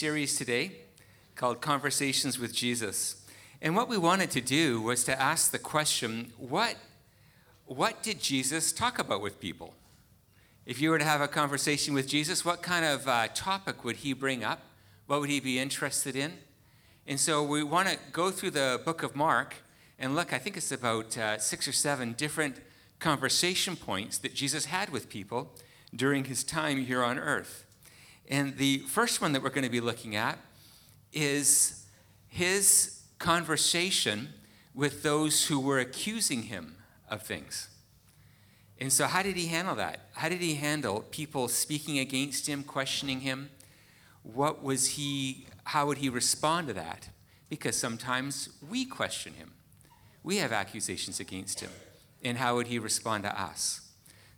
series today called Conversations with Jesus. And what we wanted to do was to ask the question what, what did Jesus talk about with people? If you were to have a conversation with Jesus, what kind of uh, topic would he bring up? What would he be interested in? And so we want to go through the book of Mark and look, I think it's about uh, six or seven different conversation points that Jesus had with people during his time here on earth. And the first one that we're going to be looking at is his conversation with those who were accusing him of things. And so, how did he handle that? How did he handle people speaking against him, questioning him? What was he, how would he respond to that? Because sometimes we question him, we have accusations against him. And how would he respond to us?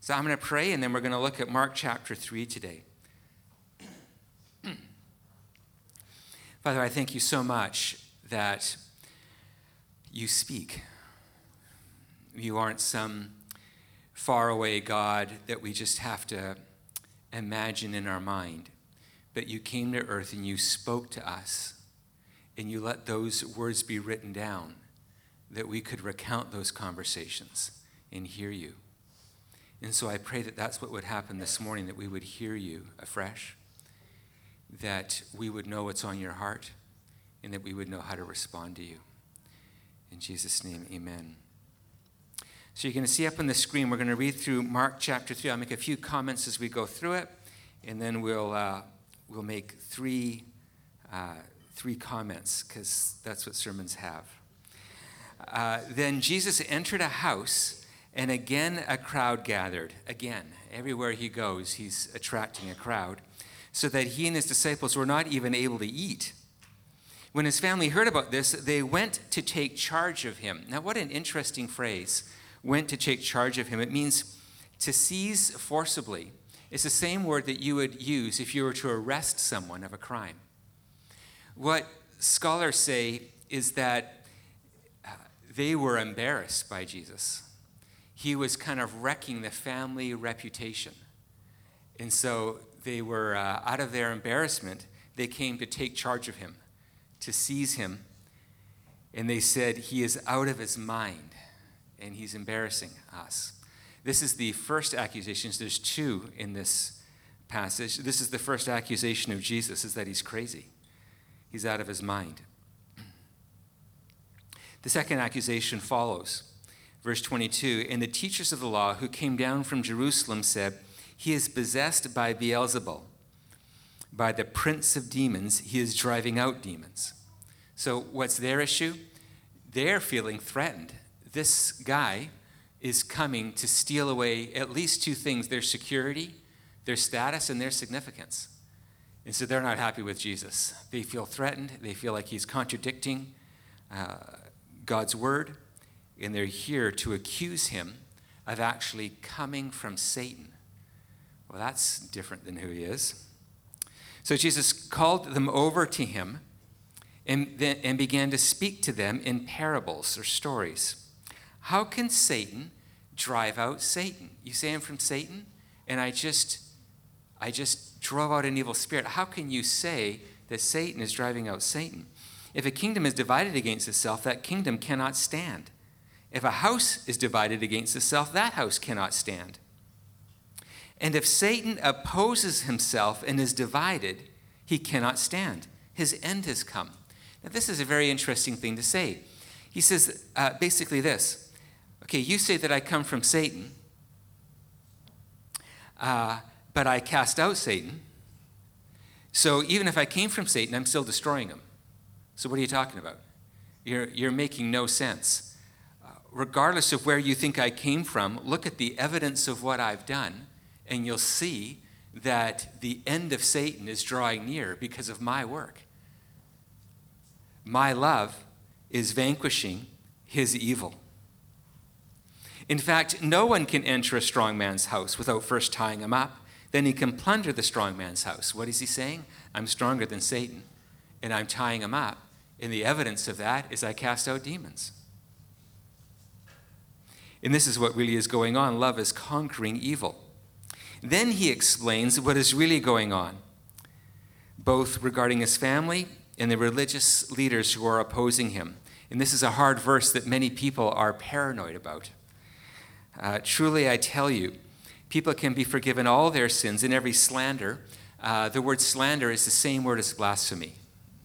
So, I'm going to pray, and then we're going to look at Mark chapter 3 today. Father, I thank you so much that you speak. You aren't some faraway God that we just have to imagine in our mind, but you came to earth and you spoke to us, and you let those words be written down that we could recount those conversations and hear you. And so I pray that that's what would happen this morning, that we would hear you afresh that we would know what's on your heart and that we would know how to respond to you. In Jesus' name, amen. So you're going to see up on the screen, we're going to read through Mark chapter 3. I'll make a few comments as we go through it, and then we'll, uh, we'll make three, uh, three comments, because that's what sermons have. Uh, then Jesus entered a house, and again a crowd gathered. Again, everywhere he goes, he's attracting a crowd so that he and his disciples were not even able to eat. When his family heard about this, they went to take charge of him. Now, what an interesting phrase went to take charge of him. It means to seize forcibly. It's the same word that you would use if you were to arrest someone of a crime. What scholars say is that uh, they were embarrassed by Jesus. He was kind of wrecking the family reputation. And so they were uh, out of their embarrassment, they came to take charge of him, to seize him. And they said, He is out of his mind and he's embarrassing us. This is the first accusation. There's two in this passage. This is the first accusation of Jesus is that he's crazy. He's out of his mind. The second accusation follows. Verse 22 And the teachers of the law who came down from Jerusalem said, he is possessed by Beelzebul. By the prince of demons, he is driving out demons. So, what's their issue? They're feeling threatened. This guy is coming to steal away at least two things their security, their status, and their significance. And so they're not happy with Jesus. They feel threatened. They feel like he's contradicting uh, God's word. And they're here to accuse him of actually coming from Satan. Well, that's different than who he is. So Jesus called them over to him and, then, and began to speak to them in parables or stories. How can Satan drive out Satan? You say I'm from Satan, and I just I just drove out an evil spirit. How can you say that Satan is driving out Satan? If a kingdom is divided against itself, that kingdom cannot stand. If a house is divided against itself, that house cannot stand. And if Satan opposes himself and is divided, he cannot stand. His end has come. Now, this is a very interesting thing to say. He says uh, basically this Okay, you say that I come from Satan, uh, but I cast out Satan. So even if I came from Satan, I'm still destroying him. So what are you talking about? You're, you're making no sense. Uh, regardless of where you think I came from, look at the evidence of what I've done and you'll see that the end of Satan is drawing near because of my work. My love is vanquishing his evil. In fact, no one can enter a strong man's house without first tying him up. Then he can plunder the strong man's house. What is he saying? I'm stronger than Satan, and I'm tying him up. And the evidence of that is I cast out demons. And this is what really is going on love is conquering evil. Then he explains what is really going on. both regarding his family and the religious leaders who are opposing him. And this is a hard verse that many people are paranoid about. Uh, truly, I tell you, people can be forgiven all their sins in every slander. Uh, the word slander is the same word as blasphemy.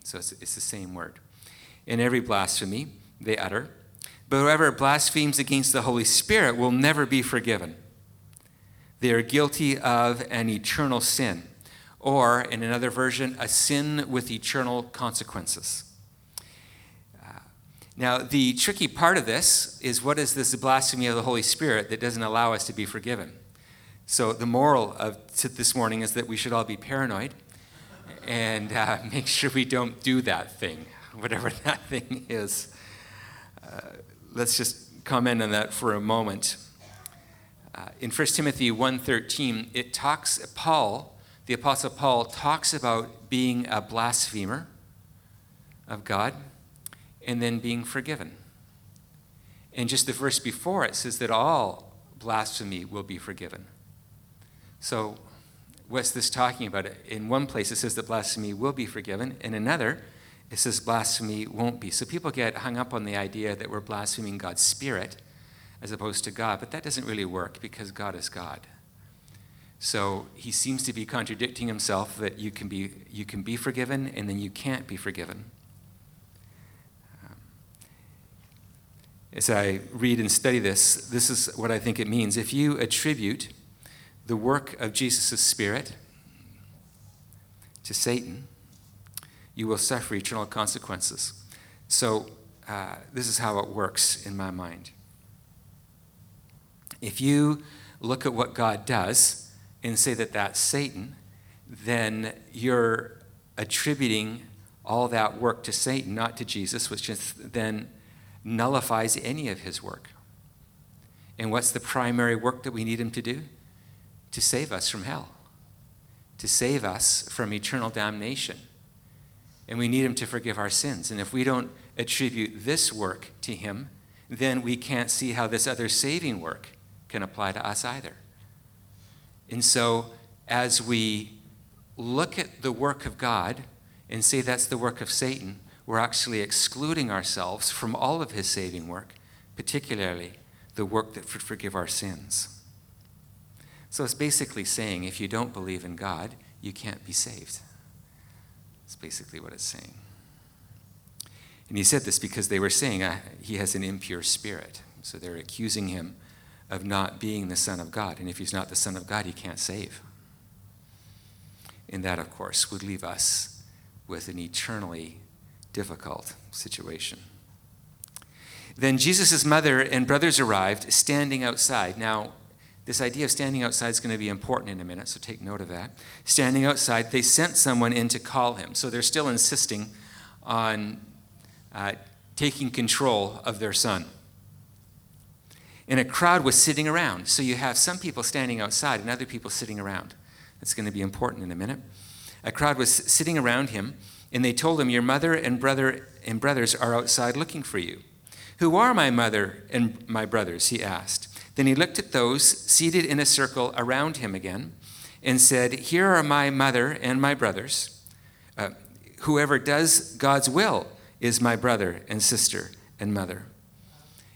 So it's, it's the same word. In every blasphemy they utter. But whoever blasphemes against the Holy Spirit will never be forgiven. They are guilty of an eternal sin, or in another version, a sin with eternal consequences. Now, the tricky part of this is what is this blasphemy of the Holy Spirit that doesn't allow us to be forgiven? So, the moral of this morning is that we should all be paranoid and uh, make sure we don't do that thing, whatever that thing is. Uh, let's just comment on that for a moment. Uh, in 1 Timothy 1:13, it talks Paul, the apostle Paul talks about being a blasphemer of God and then being forgiven. And just the verse before it says that all blasphemy will be forgiven. So, what's this talking about? In one place, it says that blasphemy will be forgiven. In another, it says blasphemy won't be. So, people get hung up on the idea that we're blaspheming God's Spirit as opposed to God, but that doesn't really work because God is God. So he seems to be contradicting himself that you can be, you can be forgiven and then you can't be forgiven. as I read and study this, this is what I think it means. If you attribute the work of Jesus' Spirit to Satan, you will suffer eternal consequences. So, uh, this is how it works in my mind. If you look at what God does and say that that's Satan, then you're attributing all that work to Satan, not to Jesus, which is then nullifies any of his work. And what's the primary work that we need him to do? To save us from hell, to save us from eternal damnation. And we need him to forgive our sins. And if we don't attribute this work to him, then we can't see how this other saving work apply to us either. And so, as we look at the work of God and say that's the work of Satan, we're actually excluding ourselves from all of his saving work, particularly the work that would forgive our sins. So it's basically saying if you don't believe in God, you can't be saved. That's basically what it's saying. And he said this because they were saying uh, he has an impure spirit. So they're accusing him of not being the Son of God. And if he's not the Son of God, he can't save. And that, of course, would leave us with an eternally difficult situation. Then Jesus' mother and brothers arrived, standing outside. Now, this idea of standing outside is going to be important in a minute, so take note of that. Standing outside, they sent someone in to call him. So they're still insisting on uh, taking control of their son. And a crowd was sitting around. So you have some people standing outside and other people sitting around. That's going to be important in a minute. A crowd was sitting around him and they told him, Your mother and brother and brothers are outside looking for you. Who are my mother and my brothers? he asked. Then he looked at those seated in a circle around him again and said, Here are my mother and my brothers. Uh, whoever does God's will is my brother and sister and mother.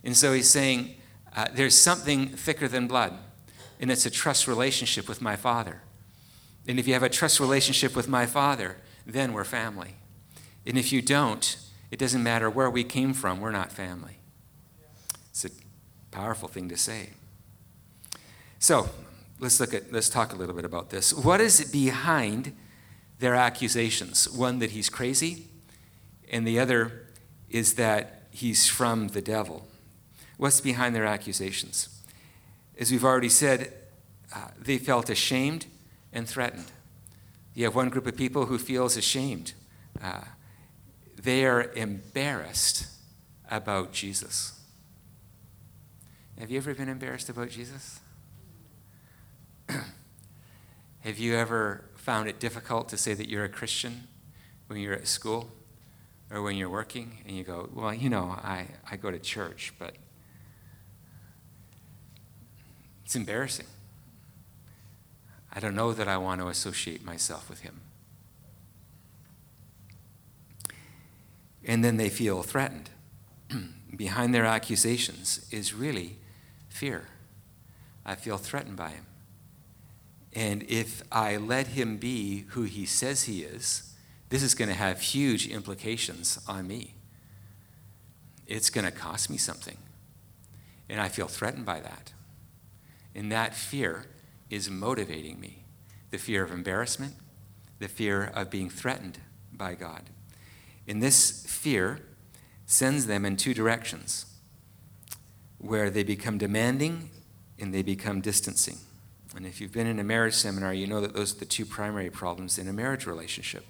And so he's saying, uh, There's something thicker than blood, and it's a trust relationship with my Father. And if you have a trust relationship with my Father, then we're family. And if you don't, it doesn't matter where we came from, we're not family. It's a powerful thing to say. So, let's look at let's talk a little bit about this. What is behind their accusations? One that he's crazy, and the other is that he's from the devil. What's behind their accusations? As we've already said, uh, they felt ashamed and threatened. You have one group of people who feels ashamed. Uh, they are embarrassed about Jesus. Have you ever been embarrassed about Jesus? have you ever found it difficult to say that you're a Christian when you're at school or when you're working and you go, well, you know, I, I go to church, but it's embarrassing. I don't know that I want to associate myself with him. and then they feel threatened. Behind their accusations is really fear. I feel threatened by him. And if I let him be who he says he is, this is going to have huge implications on me. It's going to cost me something. And I feel threatened by that. And that fear is motivating me the fear of embarrassment, the fear of being threatened by God. And this fear sends them in two directions where they become demanding and they become distancing. And if you've been in a marriage seminar, you know that those are the two primary problems in a marriage relationship.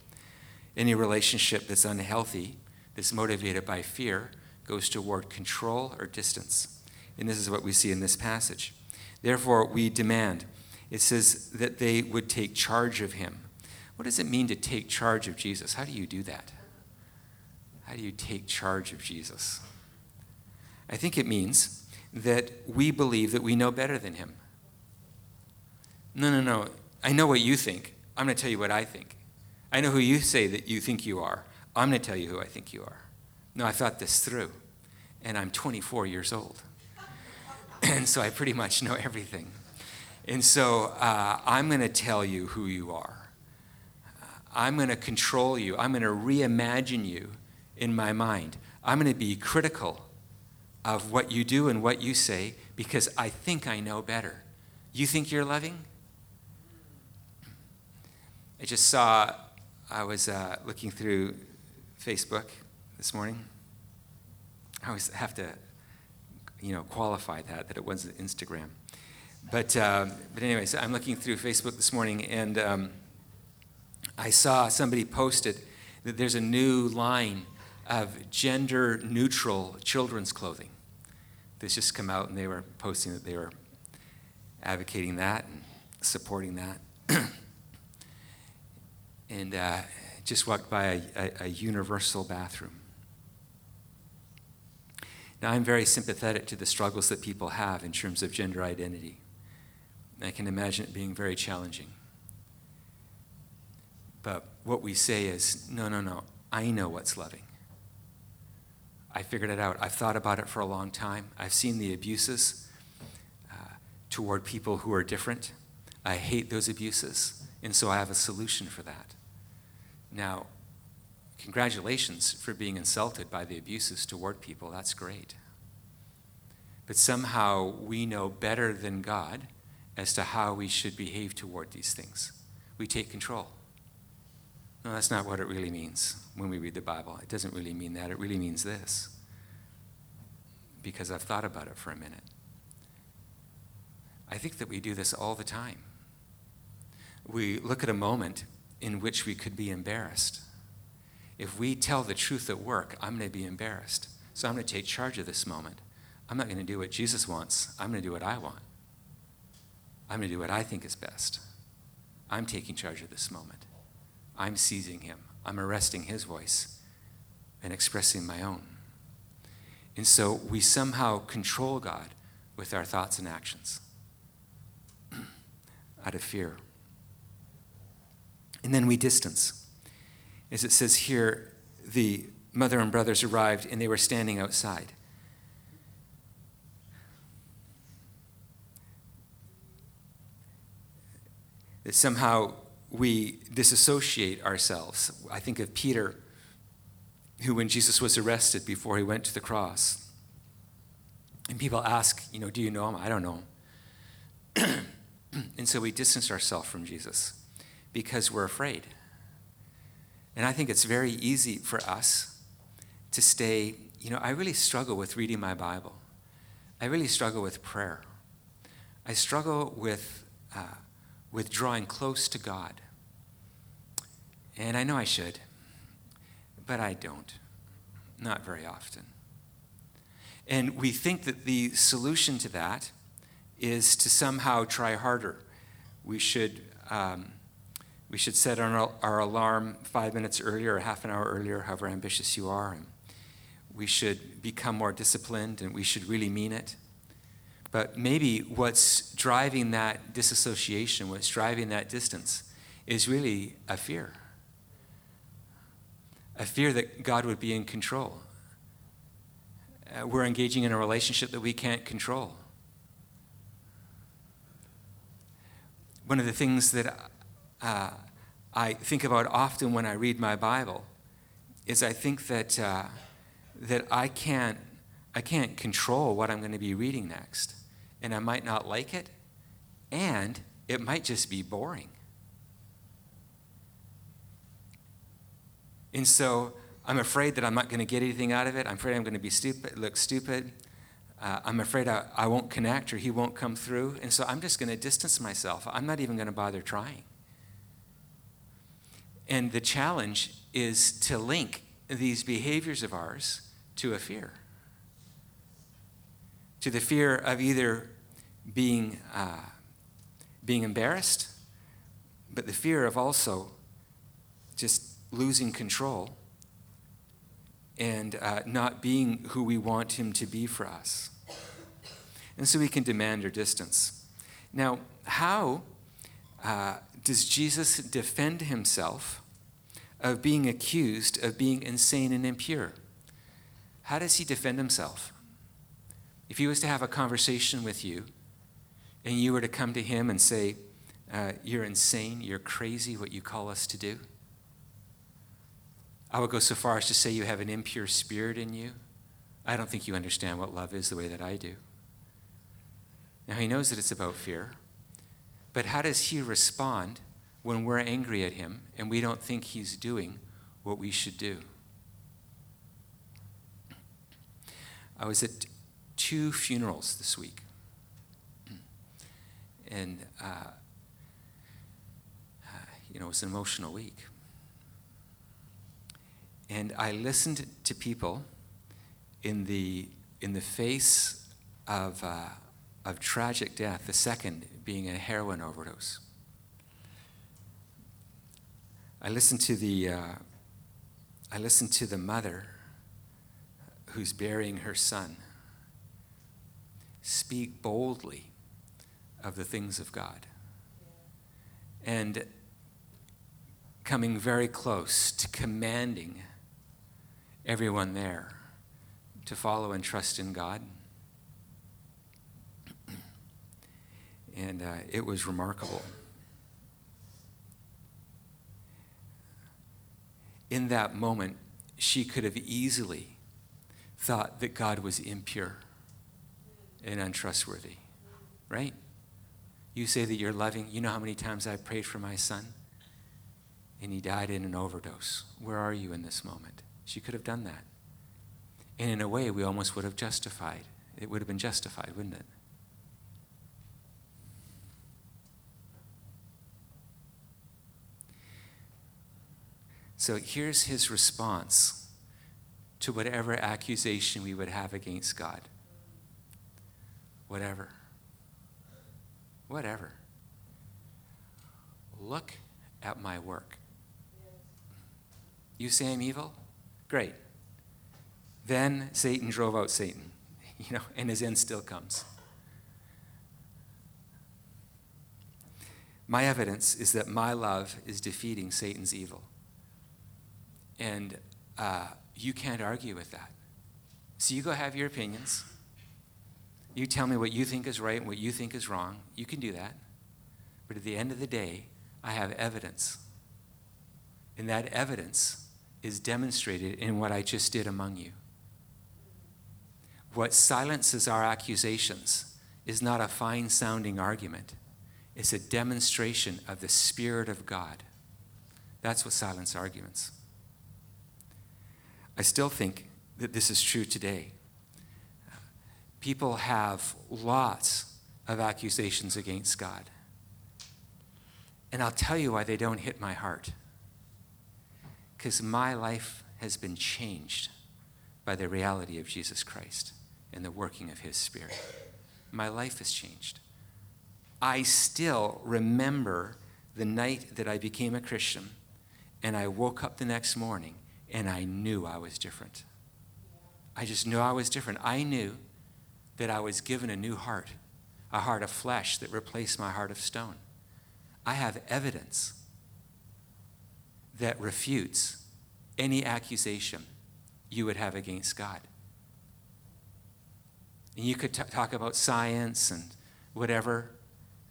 Any relationship that's unhealthy, that's motivated by fear, goes toward control or distance. And this is what we see in this passage. Therefore, we demand. It says that they would take charge of him. What does it mean to take charge of Jesus? How do you do that? How do you take charge of Jesus? I think it means that we believe that we know better than him. No, no, no. I know what you think. I'm going to tell you what I think. I know who you say that you think you are. I'm going to tell you who I think you are. No, I thought this through, and I'm 24 years old. And so I pretty much know everything. And so uh, I'm going to tell you who you are. I'm going to control you. I'm going to reimagine you in my mind. I'm going to be critical of what you do and what you say because I think I know better. You think you're loving? I just saw, I was uh, looking through Facebook this morning. I always have to, you know, qualify that, that it wasn't Instagram. But, uh, but anyways, I'm looking through Facebook this morning and um, I saw somebody posted that there's a new line of gender neutral children's clothing that's just come out and they were posting that they were advocating that and supporting that. and uh, just walked by a, a, a universal bathroom. Now, I'm very sympathetic to the struggles that people have in terms of gender identity. I can imagine it being very challenging. But what we say is no, no, no, I know what's loving. I figured it out. I've thought about it for a long time. I've seen the abuses uh, toward people who are different. I hate those abuses, and so I have a solution for that. Now, congratulations for being insulted by the abuses toward people. That's great. But somehow we know better than God as to how we should behave toward these things. We take control. No, that's not what it really means when we read the Bible. It doesn't really mean that. It really means this. Because I've thought about it for a minute. I think that we do this all the time. We look at a moment in which we could be embarrassed. If we tell the truth at work, I'm going to be embarrassed. So I'm going to take charge of this moment. I'm not going to do what Jesus wants, I'm going to do what I want. I'm going to do what I think is best. I'm taking charge of this moment. I'm seizing him. I'm arresting his voice and expressing my own. And so we somehow control God with our thoughts and actions out of fear. And then we distance. As it says here, the mother and brothers arrived and they were standing outside. That somehow we disassociate ourselves. I think of Peter, who, when Jesus was arrested before he went to the cross, and people ask, you know, do you know him? I don't know and so we distance ourselves from Jesus because we're afraid. And I think it's very easy for us to stay, you know, I really struggle with reading my Bible. I really struggle with prayer. I struggle with, uh, with drawing close to God. And I know I should, but I don't. Not very often. And we think that the solution to that is to somehow try harder. We should um, we should set our, our alarm five minutes earlier or half an hour earlier, however ambitious you are. And we should become more disciplined and we should really mean it. But maybe what's driving that disassociation, what's driving that distance, is really a fear. a fear that God would be in control. Uh, we're engaging in a relationship that we can't control. One of the things that uh, I think about often when I read my Bible is I think that, uh, that I, can't, I can't control what I'm going to be reading next. And I might not like it, and it might just be boring. And so I'm afraid that I'm not going to get anything out of it. I'm afraid I'm going to be stupid, look stupid. Uh, I'm afraid I, I won't connect or he won't come through. And so I'm just going to distance myself. I'm not even going to bother trying. And the challenge is to link these behaviors of ours to a fear. To the fear of either being, uh, being embarrassed, but the fear of also just losing control and uh, not being who we want him to be for us. And so we can demand our distance. Now, how uh, does Jesus defend himself of being accused of being insane and impure? How does he defend himself? If he was to have a conversation with you and you were to come to him and say, uh, You're insane, you're crazy, what you call us to do, I would go so far as to say you have an impure spirit in you. I don't think you understand what love is the way that I do. Now, he knows that it's about fear, but how does he respond when we're angry at him and we don't think he's doing what we should do? I was at two funerals this week, and uh, you know, it was an emotional week. And I listened to people in the, in the face of, uh, of tragic death, the second being a heroin overdose. I listened to the, uh, I listened to the mother who's burying her son speak boldly of the things of God. And coming very close to commanding everyone there to follow and trust in God. And uh, it was remarkable. In that moment, she could have easily thought that God was impure and untrustworthy, right? You say that you're loving. You know how many times I prayed for my son? And he died in an overdose. Where are you in this moment? She could have done that. And in a way, we almost would have justified. It would have been justified, wouldn't it? So here's his response to whatever accusation we would have against God. Whatever. Whatever. Look at my work. You say I'm evil? Great. Then Satan drove out Satan, you know, and his end still comes. My evidence is that my love is defeating Satan's evil. And uh, you can't argue with that. So you go have your opinions. You tell me what you think is right and what you think is wrong. You can do that. But at the end of the day, I have evidence. And that evidence is demonstrated in what I just did among you. What silences our accusations is not a fine sounding argument, it's a demonstration of the Spirit of God. That's what silence arguments. I still think that this is true today. People have lots of accusations against God. And I'll tell you why they don't hit my heart because my life has been changed by the reality of Jesus Christ and the working of His Spirit. My life has changed. I still remember the night that I became a Christian and I woke up the next morning and I knew I was different. I just knew I was different. I knew that I was given a new heart, a heart of flesh that replaced my heart of stone. I have evidence that refutes any accusation you would have against God. And you could t- talk about science and whatever.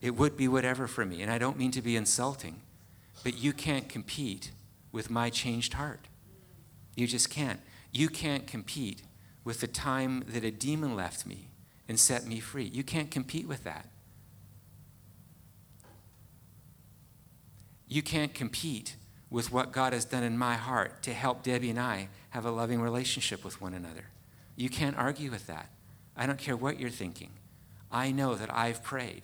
It would be whatever for me. And I don't mean to be insulting, but you can't compete with my changed heart. You just can't. You can't compete with the time that a demon left me and set me free. You can't compete with that. You can't compete with what God has done in my heart to help Debbie and I have a loving relationship with one another. You can't argue with that. I don't care what you're thinking. I know that I've prayed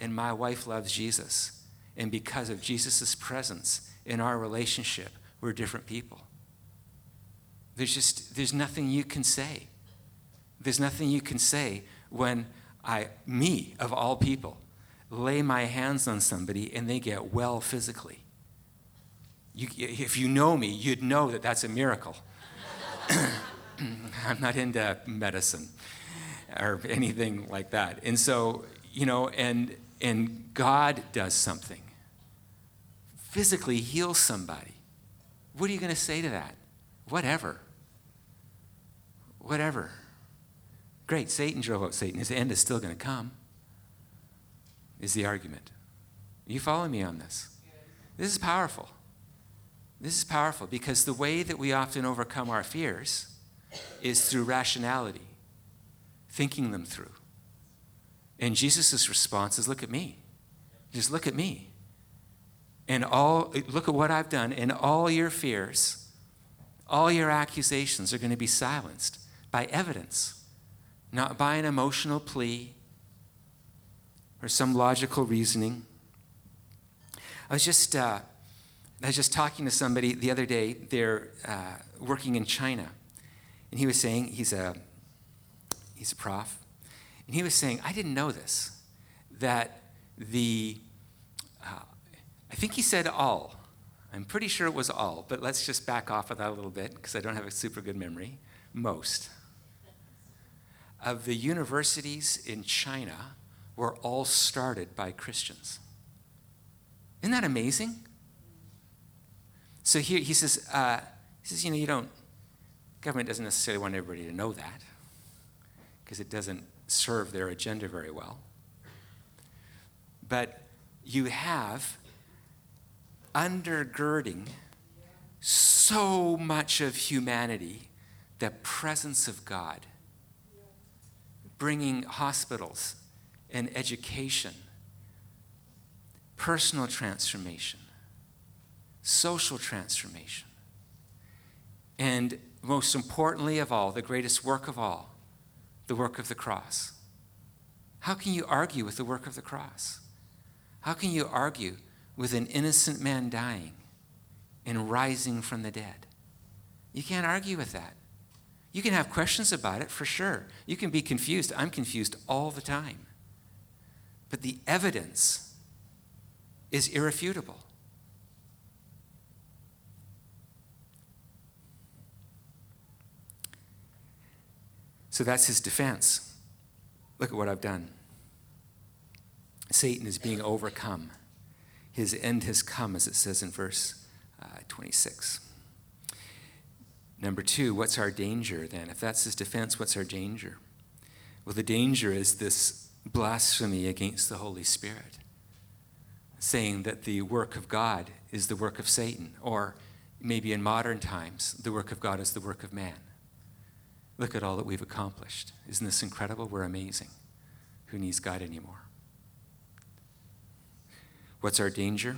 and my wife loves Jesus. And because of Jesus' presence in our relationship, we're different people. There's just there's nothing you can say. There's nothing you can say when I me of all people lay my hands on somebody and they get well physically. You, if you know me, you'd know that that's a miracle. I'm not into medicine or anything like that. And so, you know, and and God does something. Physically heals somebody. What are you going to say to that? Whatever. Whatever. Great, Satan drove out Satan. His end is still going to come, is the argument. You follow me on this? This is powerful. This is powerful because the way that we often overcome our fears is through rationality, thinking them through. And Jesus' response is look at me. Just look at me. And all look at what I've done, and all your fears, all your accusations are going to be silenced by evidence, not by an emotional plea or some logical reasoning. I was just, uh, I was just talking to somebody the other day. They're uh, working in China, and he was saying he's a he's a prof, and he was saying I didn't know this that the uh, I think he said all. I'm pretty sure it was all, but let's just back off of that a little bit because I don't have a super good memory. Most of the universities in China were all started by Christians. Isn't that amazing? So here he says, uh, he says, you know, you don't, government doesn't necessarily want everybody to know that because it doesn't serve their agenda very well. But you have undergirding so much of humanity the presence of God, bringing hospitals and education, personal transformation, social transformation, and most importantly of all, the greatest work of all, the work of the cross. How can you argue with the work of the cross? How can you argue with an innocent man dying and rising from the dead? You can't argue with that. You can have questions about it for sure. You can be confused. I'm confused all the time. But the evidence is irrefutable. So that's his defense. Look at what I've done. Satan is being overcome. His end has come, as it says in verse uh, 26. Number two, what's our danger then? If that's his defense, what's our danger? Well, the danger is this blasphemy against the Holy Spirit, saying that the work of God is the work of Satan, or maybe in modern times, the work of God is the work of man. Look at all that we've accomplished. Isn't this incredible? We're amazing. Who needs God anymore? What's our danger?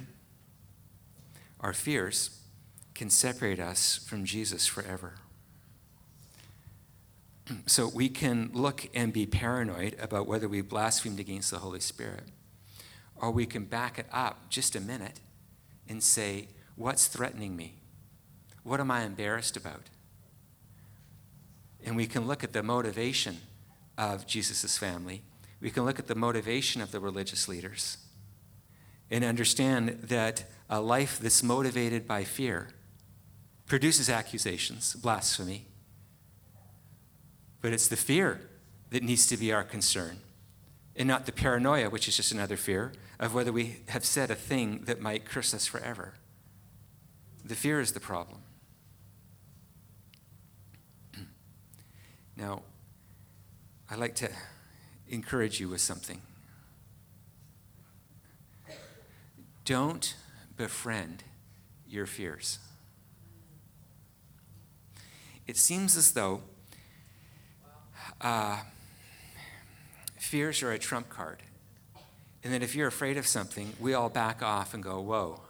Our fears can separate us from Jesus forever. So we can look and be paranoid about whether we blasphemed against the Holy Spirit. Or we can back it up just a minute and say, What's threatening me? What am I embarrassed about? And we can look at the motivation of Jesus' family. We can look at the motivation of the religious leaders and understand that a life that's motivated by fear produces accusations, blasphemy. But it's the fear that needs to be our concern, and not the paranoia, which is just another fear, of whether we have said a thing that might curse us forever. The fear is the problem. now, I'd like to encourage you with something. Don't befriend your fears. It seems as though uh, fears are a trump card. And that if you're afraid of something, we all back off and go, whoa,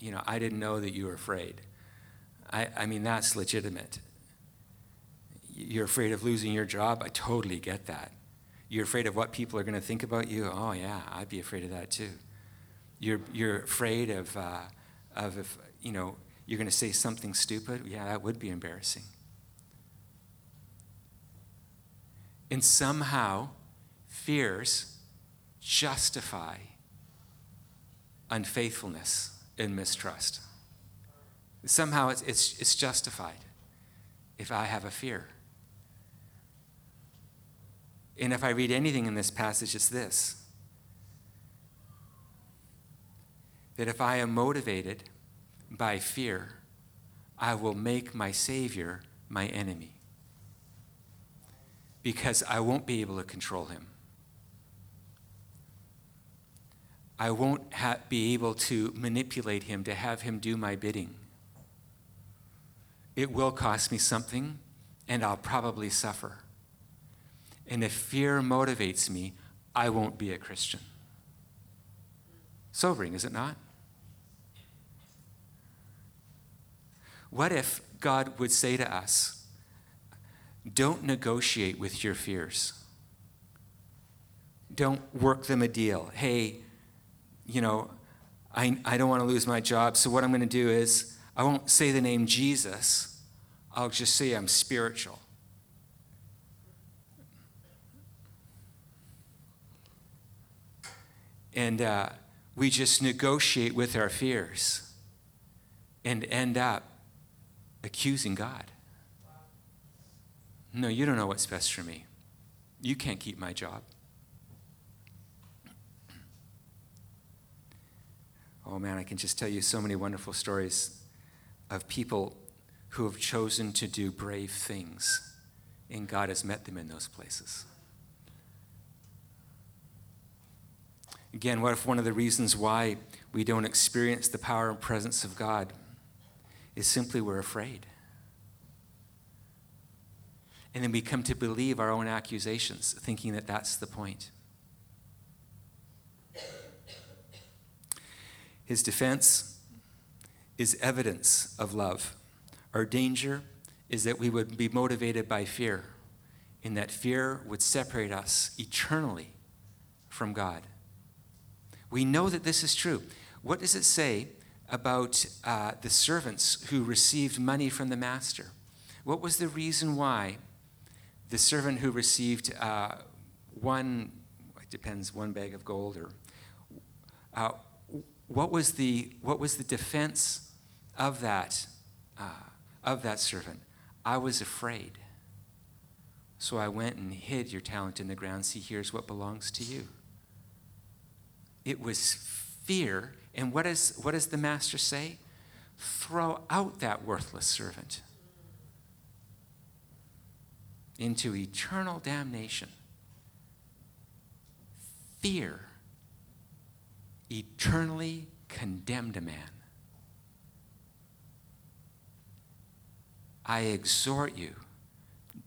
you know, I didn't know that you were afraid. I, I mean, that's legitimate. You're afraid of losing your job? I totally get that. You're afraid of what people are going to think about you? Oh, yeah, I'd be afraid of that too. You're, you're afraid of, uh, of if, you know, you're going to say something stupid? Yeah, that would be embarrassing. And somehow, fears justify unfaithfulness and mistrust. Somehow it's, it's, it's justified if I have a fear. And if I read anything in this passage, it's this that if I am motivated by fear, I will make my Savior my enemy because I won't be able to control him. I won't ha- be able to manipulate him to have him do my bidding. It will cost me something, and I'll probably suffer. And if fear motivates me, I won't be a Christian. Sobering, is it not? What if God would say to us, don't negotiate with your fears? Don't work them a deal. Hey, you know, I, I don't want to lose my job, so what I'm going to do is I won't say the name Jesus, I'll just say I'm spiritual. And uh, we just negotiate with our fears and end up accusing God. No, you don't know what's best for me. You can't keep my job. Oh man, I can just tell you so many wonderful stories of people who have chosen to do brave things, and God has met them in those places. Again, what if one of the reasons why we don't experience the power and presence of God is simply we're afraid? And then we come to believe our own accusations, thinking that that's the point. His defense is evidence of love. Our danger is that we would be motivated by fear, and that fear would separate us eternally from God. We know that this is true. What does it say about uh, the servants who received money from the master? What was the reason why the servant who received uh, one, it depends, one bag of gold, or uh, what was the what was the defense of that uh, of that servant? I was afraid, so I went and hid your talent in the ground. See, here's what belongs to you. It was fear. And what, is, what does the master say? Throw out that worthless servant into eternal damnation. Fear eternally condemned a man. I exhort you,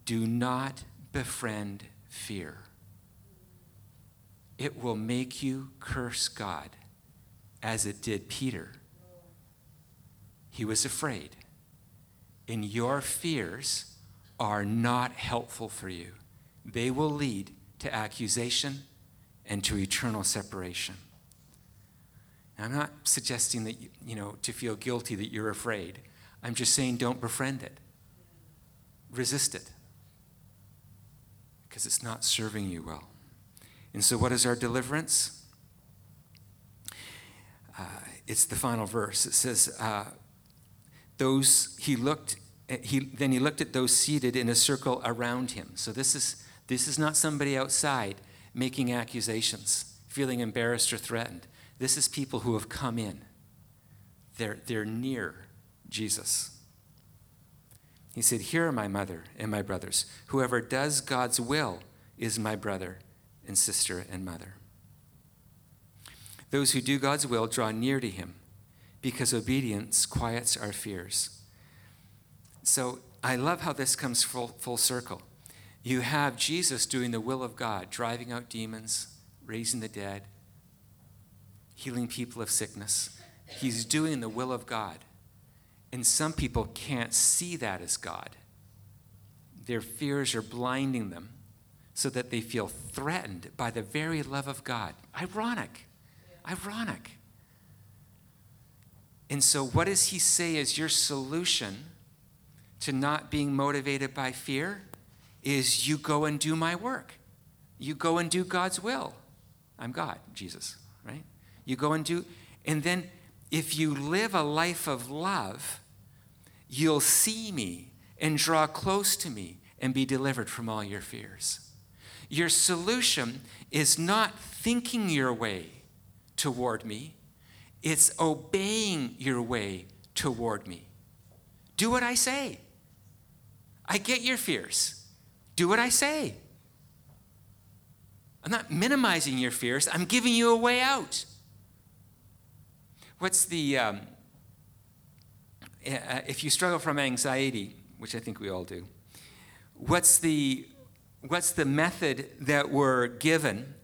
do not befriend fear it will make you curse God as it did Peter. He was afraid. In your fears are not helpful for you. They will lead to accusation and to eternal separation. Now, I'm not suggesting that, you, you know, to feel guilty that you're afraid. I'm just saying don't befriend it. Resist it. Because it's not serving you well. And so, what is our deliverance? Uh, it's the final verse. It says, uh, "Those he looked, Eh, he then he looked at those seated in a circle around him." So this is this is not somebody outside making accusations, feeling embarrassed or threatened. This is people who have come in. They're they're near Jesus. He said, Here are my mother and my brothers. Whoever does God's will is my brother and sister and mother. Those who do God's will draw near to him because obedience quiets our fears. So I love how this comes full, full circle. You have Jesus doing the will of God, driving out demons, raising the dead, healing people of sickness. He's doing the will of God. And some people can't see that as God. Their fears are blinding them so that they feel threatened by the very love of God. Ironic. Ironic. And so, what does he say is your solution to not being motivated by fear? Is you go and do my work. You go and do God's will. I'm God, Jesus, right? You go and do, and then if you live a life of love, you'll see me and draw close to me and be delivered from all your fears. Your solution is not thinking your way toward me, it's obeying your way toward me. Do what I say. I get your fears. Do what I say. I'm not minimizing your fears, I'm giving you a way out. What's the, um, uh, if you struggle from anxiety, which I think we all do, what's the, what's the method that we're given?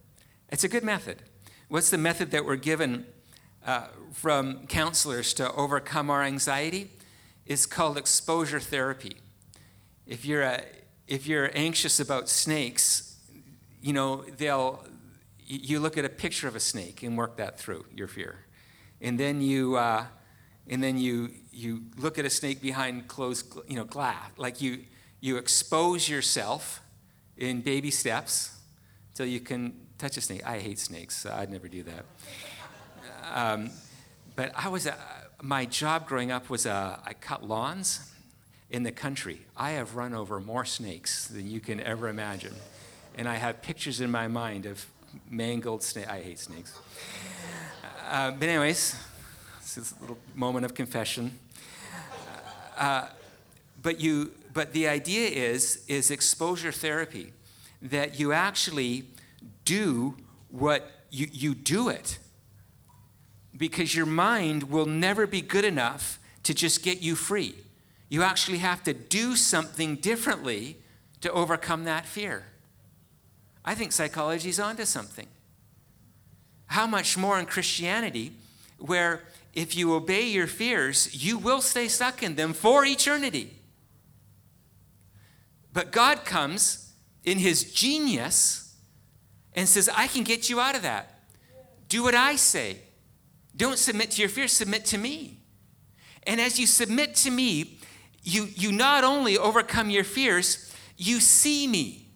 It's a good method. What's the method that we're given uh, from counselors to overcome our anxiety? It's called exposure therapy. If you're, a, if you're anxious about snakes, you know, they'll, you look at a picture of a snake and work that through your fear. And then you uh, and then you you look at a snake behind closed you know glass like you you expose yourself in baby steps till you can touch a snake. I hate snakes so i'd never do that. Um, but i was a, my job growing up was a, i cut lawns in the country i have run over more snakes than you can ever imagine and i have pictures in my mind of mangled snakes. i hate snakes uh, but anyways, this is a little moment of confession. Uh, but you, but the idea is is exposure therapy, that you actually do what you you do it. Because your mind will never be good enough to just get you free. You actually have to do something differently to overcome that fear. I think psychology's onto something. How much more in Christianity, where if you obey your fears, you will stay stuck in them for eternity. But God comes in his genius and says, I can get you out of that. Do what I say. Don't submit to your fears, submit to me. And as you submit to me, you, you not only overcome your fears, you see me.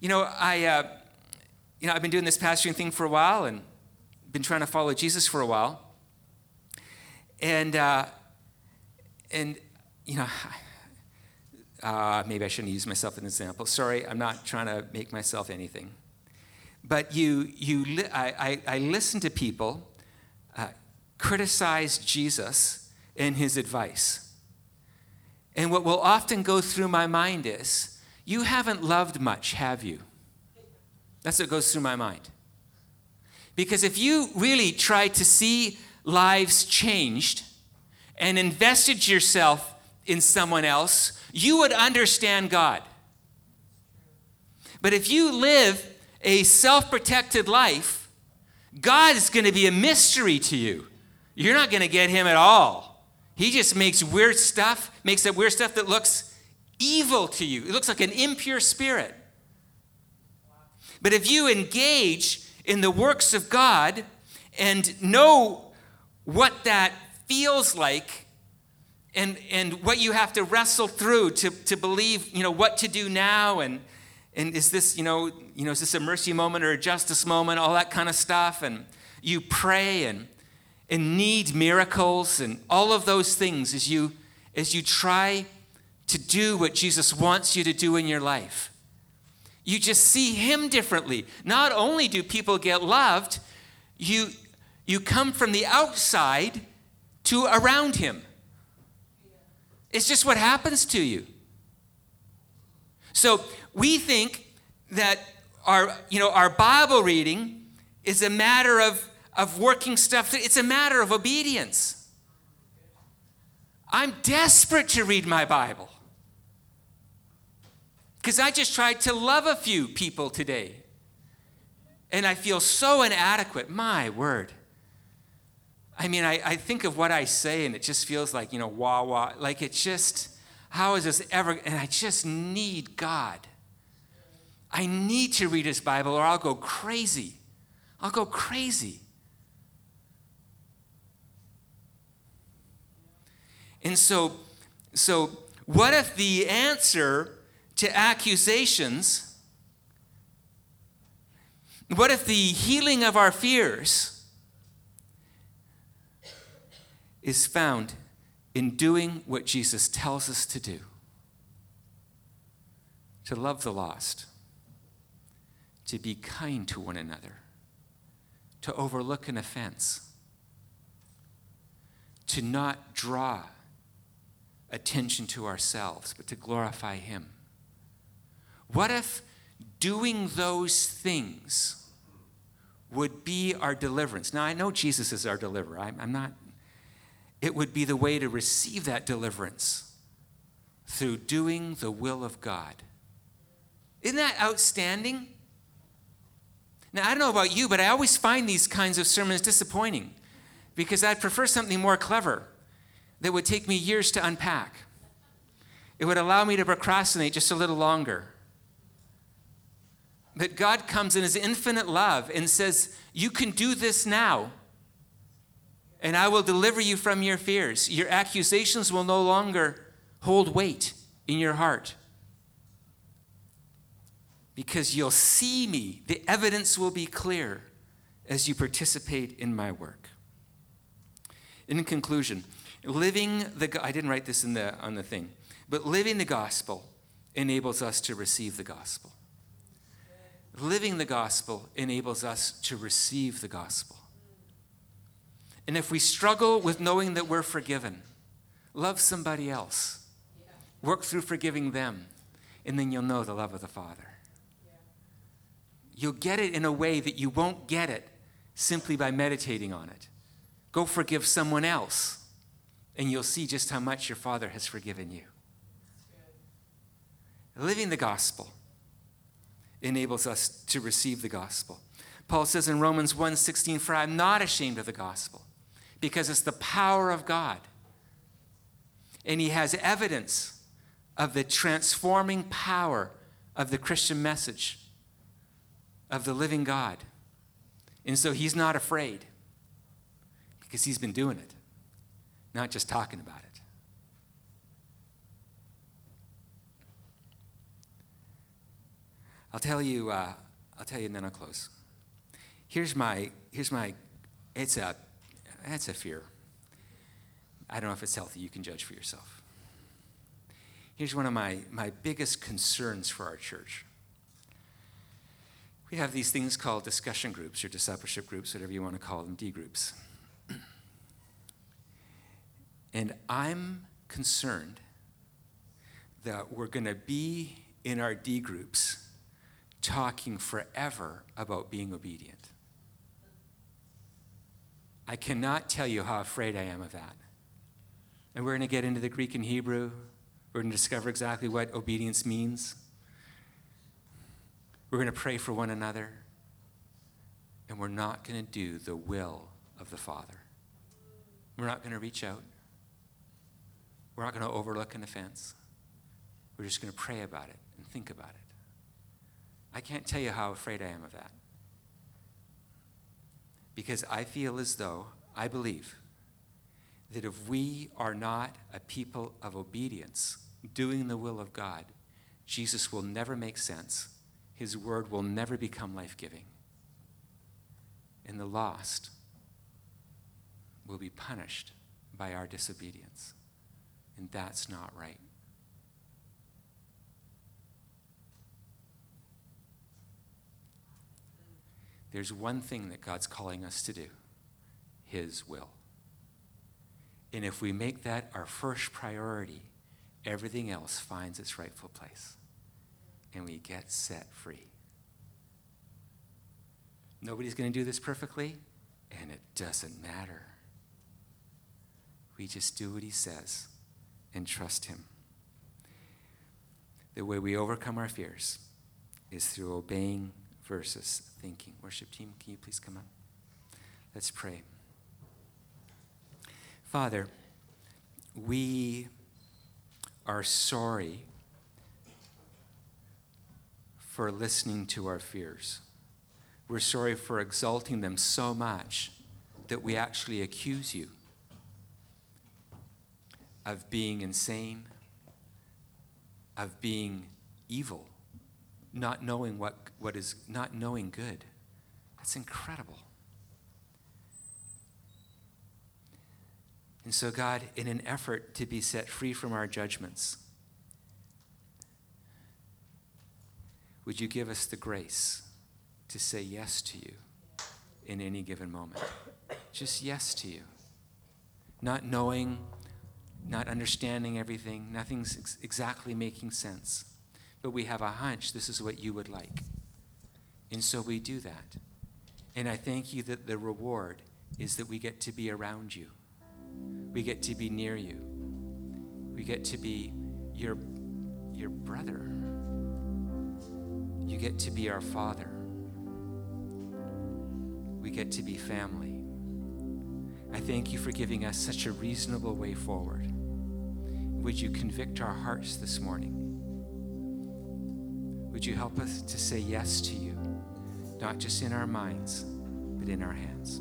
You know, I, uh, you know, I've been doing this pastoring thing for a while and been trying to follow Jesus for a while. And, uh, and you know, uh, maybe I shouldn't use myself as an example. Sorry, I'm not trying to make myself anything. But you, you li- I, I, I listen to people uh, criticize Jesus and his advice. And what will often go through my mind is, you haven't loved much, have you? That's what goes through my mind. Because if you really tried to see lives changed and invested yourself in someone else, you would understand God. But if you live a self protected life, God is going to be a mystery to you. You're not going to get him at all. He just makes weird stuff, makes that weird stuff that looks evil to you. It looks like an impure spirit. But if you engage in the works of God and know what that feels like and, and what you have to wrestle through to, to believe, you know, what to do now and, and is this, you know, you know, is this a mercy moment or a justice moment, all that kind of stuff. And you pray and, and need miracles and all of those things as you, as you try to do what Jesus wants you to do in your life. You just see Him differently. Not only do people get loved, you, you come from the outside to around him. It's just what happens to you. So we think that our, you know, our Bible reading is a matter of, of working stuff. It's a matter of obedience. I'm desperate to read my Bible because I just tried to love a few people today. And I feel so inadequate. My word. I mean, I, I think of what I say and it just feels like, you know, wah wah. Like it just, how is this ever? And I just need God. I need to read his Bible or I'll go crazy. I'll go crazy. And so, so what if the answer to accusations, what if the healing of our fears is found in doing what Jesus tells us to do? To love the lost to be kind to one another, to overlook an offense, to not draw attention to ourselves, but to glorify Him? What if doing those things would be our deliverance? Now, I know Jesus is our deliverer. I'm, I'm not, it would be the way to receive that deliverance through doing the will of God. Isn't that outstanding? Now, I don't know about you, but I always find these kinds of sermons disappointing because I'd prefer something more clever that would take me years to unpack. It would allow me to procrastinate just a little longer. But God comes in His infinite love and says, You can do this now, and I will deliver you from your fears. Your accusations will no longer hold weight in your heart because you'll see me. The evidence will be clear as you participate in my work. In conclusion, living the I didn't write this in the on the thing, but living the gospel enables us to receive the gospel. Living the gospel enables us to receive the gospel. And if we struggle with knowing that we're forgiven, love somebody else. Work through forgiving them, and then you'll know the love of the Father. You'll get it in a way that you won't get it simply by meditating on it. Go forgive someone else, and you'll see just how much your Father has forgiven you. Living the gospel enables us to receive the gospel. Paul says in Romans 1:16, "For I'm not ashamed of the gospel, because it's the power of God." And he has evidence of the transforming power of the Christian message of the living God. And so he's not afraid because he's been doing it, not just talking about it. I'll tell you, uh, I'll tell you and then I'll close. Here's my, here's my, it's a, it's a fear. I don't know if it's healthy, you can judge for yourself. Here's one of my, my biggest concerns for our church we have these things called discussion groups or discipleship groups, whatever you want to call them, D groups. And I'm concerned that we're going to be in our D groups talking forever about being obedient. I cannot tell you how afraid I am of that. And we're going to get into the Greek and Hebrew. We're going to discover exactly what obedience means. We're going to pray for one another, and we're not going to do the will of the Father. We're not going to reach out. We're not going to overlook an offense. We're just going to pray about it and think about it. I can't tell you how afraid I am of that. Because I feel as though, I believe, that if we are not a people of obedience, doing the will of God, Jesus will never make sense his word will never become life giving. And the lost will be punished by our disobedience. And that's not right. There's one thing that God's calling us to do His will. And if we make that our first priority, everything else finds its rightful place. And we get set free. Nobody's going to do this perfectly, and it doesn't matter. We just do what he says and trust him. The way we overcome our fears is through obeying versus thinking. Worship team, can you please come up? Let's pray. Father, we are sorry for listening to our fears. We're sorry for exalting them so much that we actually accuse you of being insane, of being evil, not knowing what, what is not knowing good. That's incredible. And so, God, in an effort to be set free from our judgments, would you give us the grace to say yes to you in any given moment? Just yes to you. Not knowing, not understanding everything, nothing's ex- exactly making sense. But we have a hunch this is what you would like. And so we do that. And I thank you that the reward is that we get to be around you. We get to be near you. We get to be your, your brother. You get to be our father. We get to be family. I thank you for giving us such a reasonable way forward. Would you convict our hearts this morning? Would you help us to say yes to you, not just in our minds, but in our hands?